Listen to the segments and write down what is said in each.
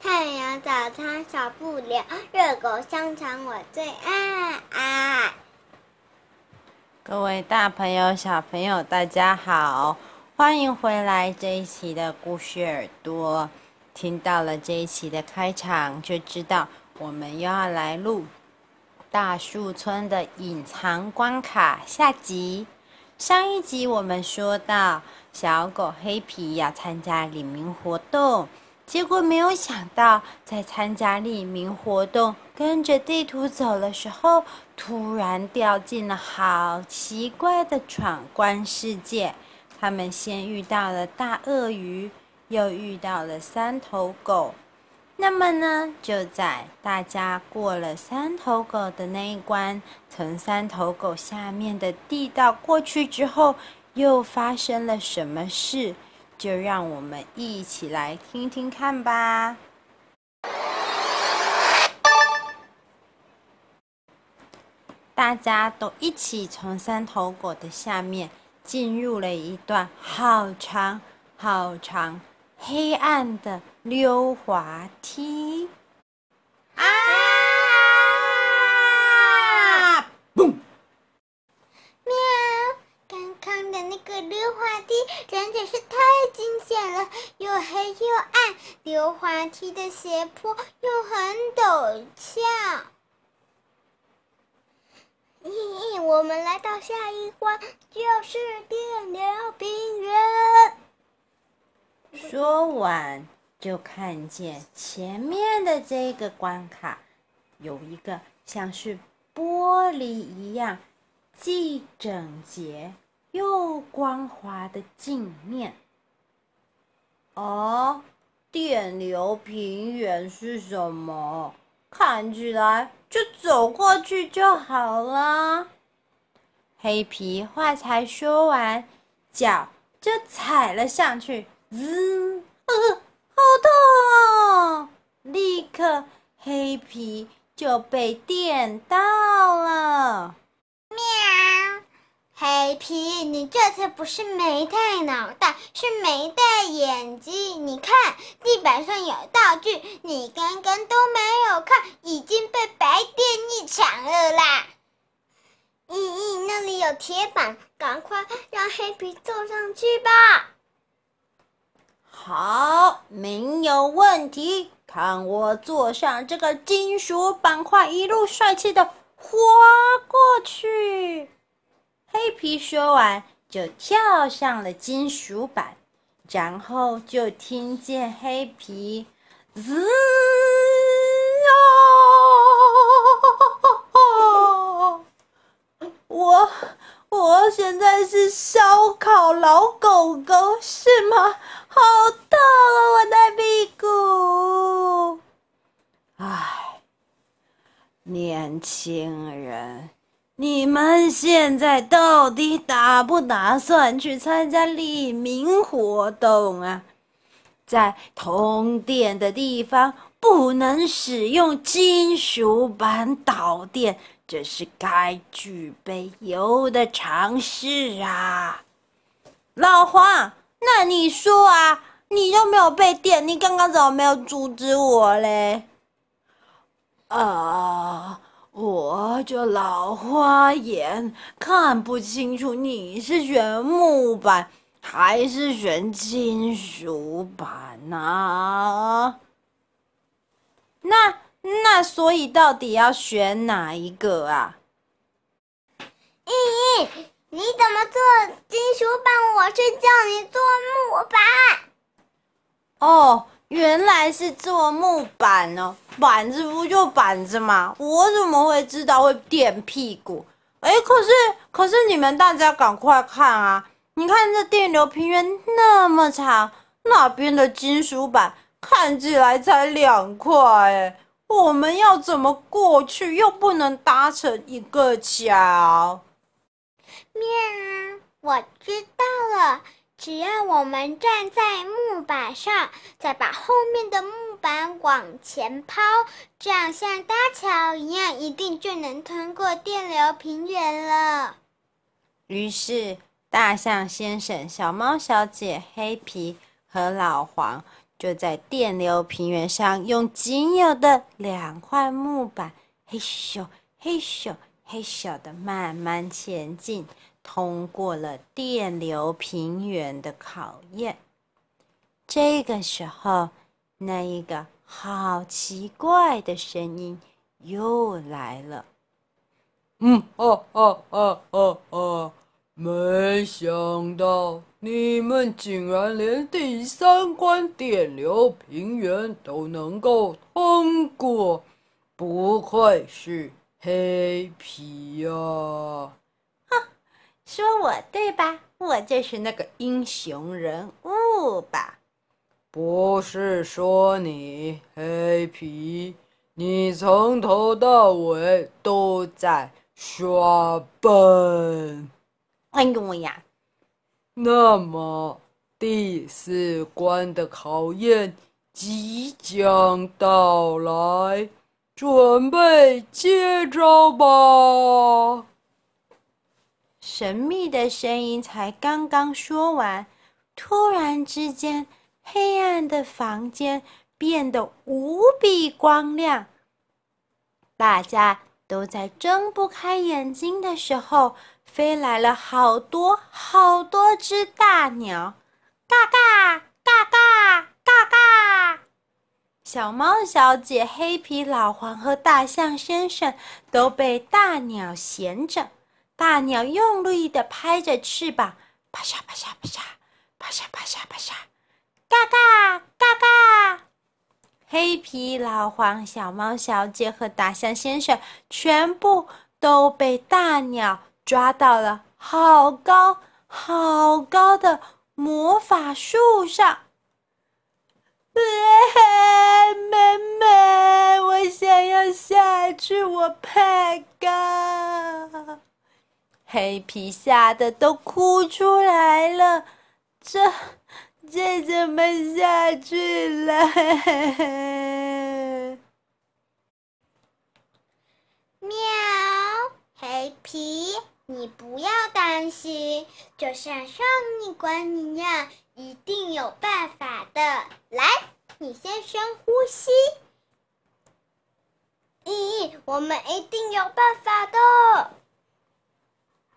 太阳早餐少不了，热狗香肠我最爱。各位大朋友、小朋友，大家好，欢迎回来这一期的故事耳朵。听到了这一期的开场，就知道我们又要来录大树村的隐藏关卡下集。上一集我们说到，小狗黑皮要参加领民活动，结果没有想到，在参加里民活动、跟着地图走的时候，突然掉进了好奇怪的闯关世界。他们先遇到了大鳄鱼，又遇到了三头狗。那么呢，就在大家过了三头狗的那一关，从三头狗下面的地道过去之后，又发生了什么事？就让我们一起来听听看吧。大家都一起从三头果的下面进入了一段好长好长。黑暗的溜滑梯啊！嘣！喵！刚刚的那个溜滑梯真的是太惊险了，又黑又暗，溜滑梯的斜坡又很陡峭。我们来到下一关，就是电流平原。说完，就看见前面的这个关卡，有一个像是玻璃一样既整洁又光滑的镜面。哦，电流平原是什么？看起来就走过去就好了。黑皮话才说完，脚就踩了上去。滋，呃，好痛哦！立刻黑皮就被电到了。喵，黑皮，你这次不是没带脑袋，是没带眼睛。你看地板上有道具，你刚刚都没有看，已经被白电一抢了啦！咦咦，那里有铁板，赶快让黑皮坐上去吧。好，没有问题。看我坐上这个金属板块，一路帅气的滑过去。黑皮说完，就跳上了金属板，然后就听见黑皮滋哦，我我现在是烧烤老狗狗，是吗？好痛啊，我的屁股！唉，年轻人，你们现在到底打不打算去参加里民活动啊？在通电的地方不能使用金属板导电，这是该具备有的常识啊！老黄。那你说啊，你又没有被电，你刚刚怎么没有阻止我嘞？啊，我这老花眼，看不清楚你是选木板还是选金属板呐、啊？那那所以到底要选哪一个啊？咦咦。你怎么做金属板？我是叫你做木板。原来是做木板呢。板子不就板子吗？我怎么会知道会垫屁股？哎，可是可是你们大家赶快看啊！你看这电流平原那么长，那边的金属板看起来才两块哎，我们要怎么过去？又不能搭成一个桥。喵，我知道了。只要我们站在木板上，再把后面的木板往前抛，这样像搭桥一样，一定就能通过电流平原了。于是，大象先生、小猫小姐、黑皮和老黄就在电流平原上用仅有的两块木板，嘿咻嘿咻嘿咻的慢慢前进，通过了电流平原的考验。这个时候，那一个好奇怪的声音又来了。嗯，哦哦哦哦哦，没想到你们竟然连第三关电流平原都能够通过，不愧是黑皮呀！我对吧？我就是那个英雄人物吧？不是说你黑皮，你从头到尾都在。耍笨！哎呦呀！那么第四关的考验即将到来，准备接招吧！神秘的声音才刚刚说完，突然之间，黑暗的房间变得无比光亮，大家。都在睁不开眼睛的时候，飞来了好多好多只大鸟，嘎嘎嘎嘎嘎嘎！小猫小姐、黑皮老黄和大象先生都被大鸟衔着，大鸟用力地拍着翅膀，啪嚓啪嚓啪嚓，啪嚓啪嚓啪嚓，嘎嘎嘎嘎！黑皮老黄、小猫小姐和大象先生全部都被大鸟抓到了好高好高的魔法树上。妹妹，我想要下去，我怕高。黑皮吓得都哭出来了，这。这怎么下去了？喵，黑皮，你不要担心，就像上一关一样，一定有办法的。来，你先深呼吸。咦，我们一定有办法的。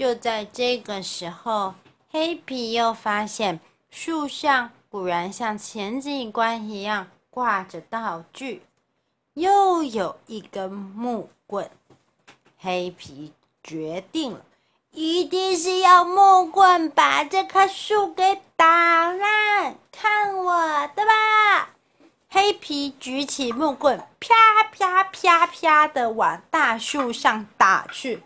就在这个时候，黑皮又发现。树上果然像前几关一样挂着道具，又有一根木棍。黑皮决定了，一定是要木棍把这棵树给打烂，看我的吧！黑皮举起木棍，啪啪啪啪的往大树上打去。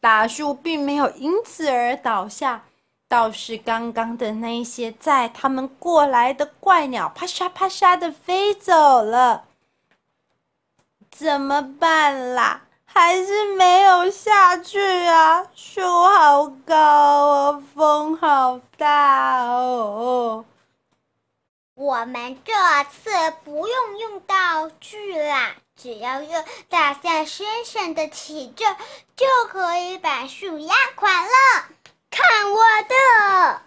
大树并没有因此而倒下。倒是刚刚的那些载他们过来的怪鸟，啪嚓啪嚓的飞走了。怎么办啦？还是没有下去啊！树好高哦，风好大哦。我们这次不用用道具啦，只要用大象先生的体重，就可以把树压垮了。看我的！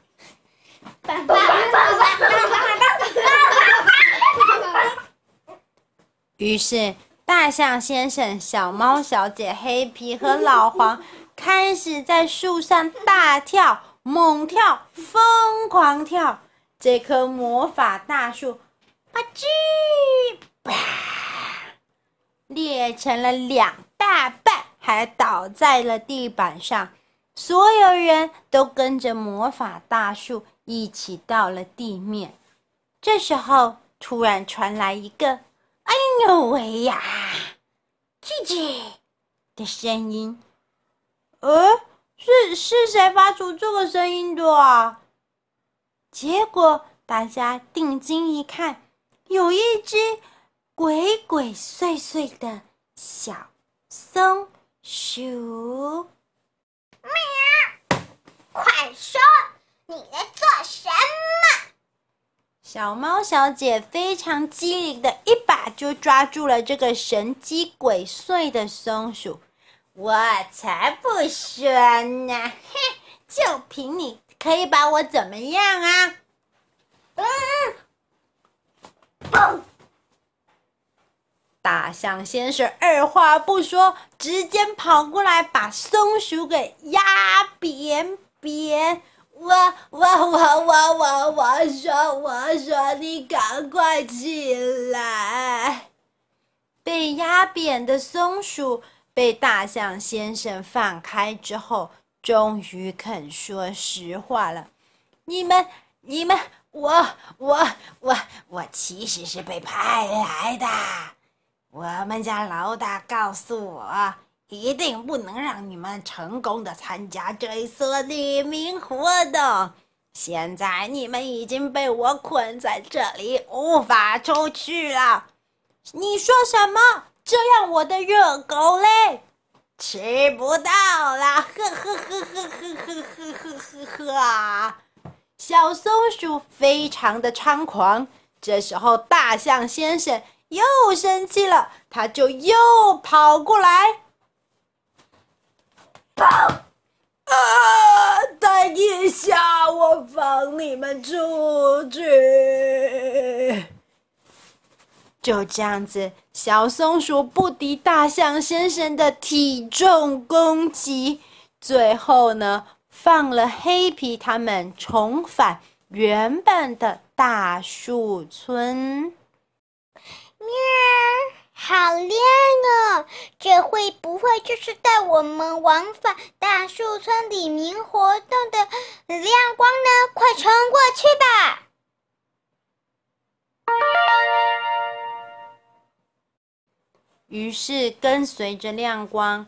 于是，大象先生、小猫小姐、黑皮和老黄开始在树上大跳、猛跳、疯狂跳。这棵魔法大树，吧唧吧，裂成了两大半，还倒在了地板上。所有人都跟着魔法大树一起到了地面。这时候，突然传来一个“哎呦喂呀，吱吱”的声音。呃，是是谁发出这个声音的啊？结果大家定睛一看，有一只鬼鬼祟祟的小松鼠。喵！快说，你在做什么？小猫小姐非常机灵的一把就抓住了这个神机鬼祟的松鼠。我才不说呢！哼，就凭你可以把我怎么样啊？嗯，嘣！大象先生二话不说，直接跑过来把松鼠给压扁扁。我我我我我我说我说你赶快起来！被压扁的松鼠被大象先生放开之后，终于肯说实话了。你们你们，我我我我其实是被派来的。我们家老大告诉我。一定不能让你们成功的参加这一次匿名活动。现在你们已经被我困在这里，无法出去了。你说什么？这样我的热狗嘞？吃不到了！呵呵呵呵呵呵呵呵呵呵！小松鼠非常的猖狂。这时候，大象先生又生气了，他就又跑过来。跑！啊！等一下，我放你们出去。就这样子，小松鼠不敌大象先生的体重攻击，最后呢，放了黑皮他们重返原本的大树村。喵。好亮哦！这会不会就是带我们往返大树村里民活动的亮光呢？快冲过去吧！于是，跟随着亮光，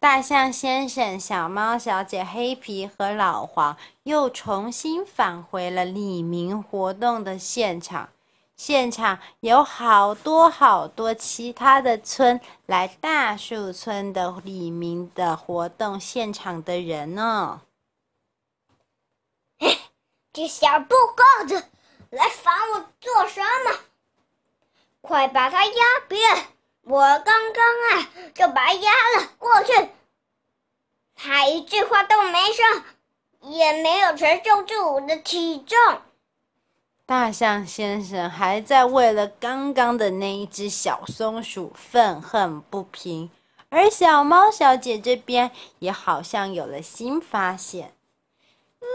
大象先生、小猫小姐、黑皮和老黄又重新返回了里民活动的现场。现场有好多好多其他的村来大树村的里民的活动现场的人呢。嘿，这小布告子来烦我做什么？快把他压扁！我刚刚啊就把他压了过去，他一句话都没说，也没有承受住我的体重。大象先生还在为了刚刚的那一只小松鼠愤恨不平，而小猫小姐这边也好像有了新发现。喵，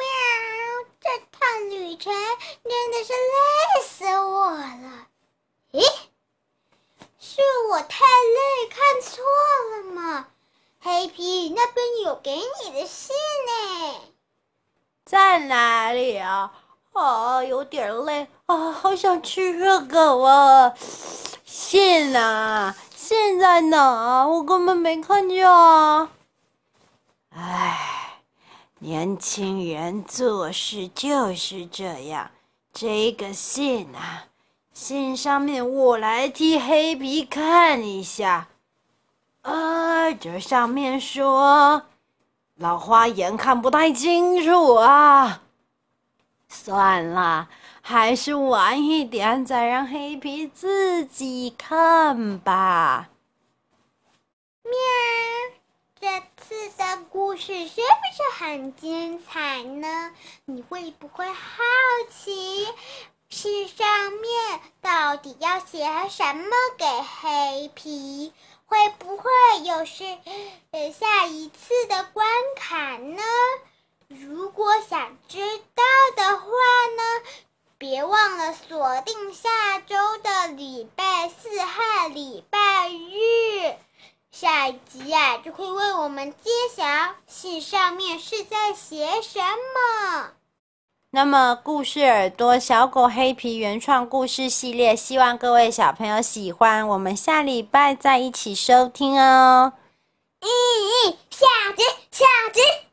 这趟旅程真的是累死我了。咦，是我太累看错了吗？黑皮那边有给你的信呢，在哪里啊？啊，有点累啊，好想吃热狗啊！信啊，信在哪？我根本没看见啊！唉，年轻人做事就是这样。这个信啊，信上面我来替黑皮看一下。啊，这上面说，老花眼看不太清楚啊。算了，还是晚一点再让黑皮自己看吧。喵，这次的故事是不是很精彩呢？你会不会好奇，信上面到底要写什么给黑皮？会不会有是呃下一次的关卡呢？如果想知道，别忘了锁定下周的礼拜四和礼拜日，下一集啊就会为我们揭晓信上面是在写什么。那么，故事耳朵小狗黑皮原创故事系列，希望各位小朋友喜欢，我们下礼拜再一起收听哦。嗯嗯，下集下集。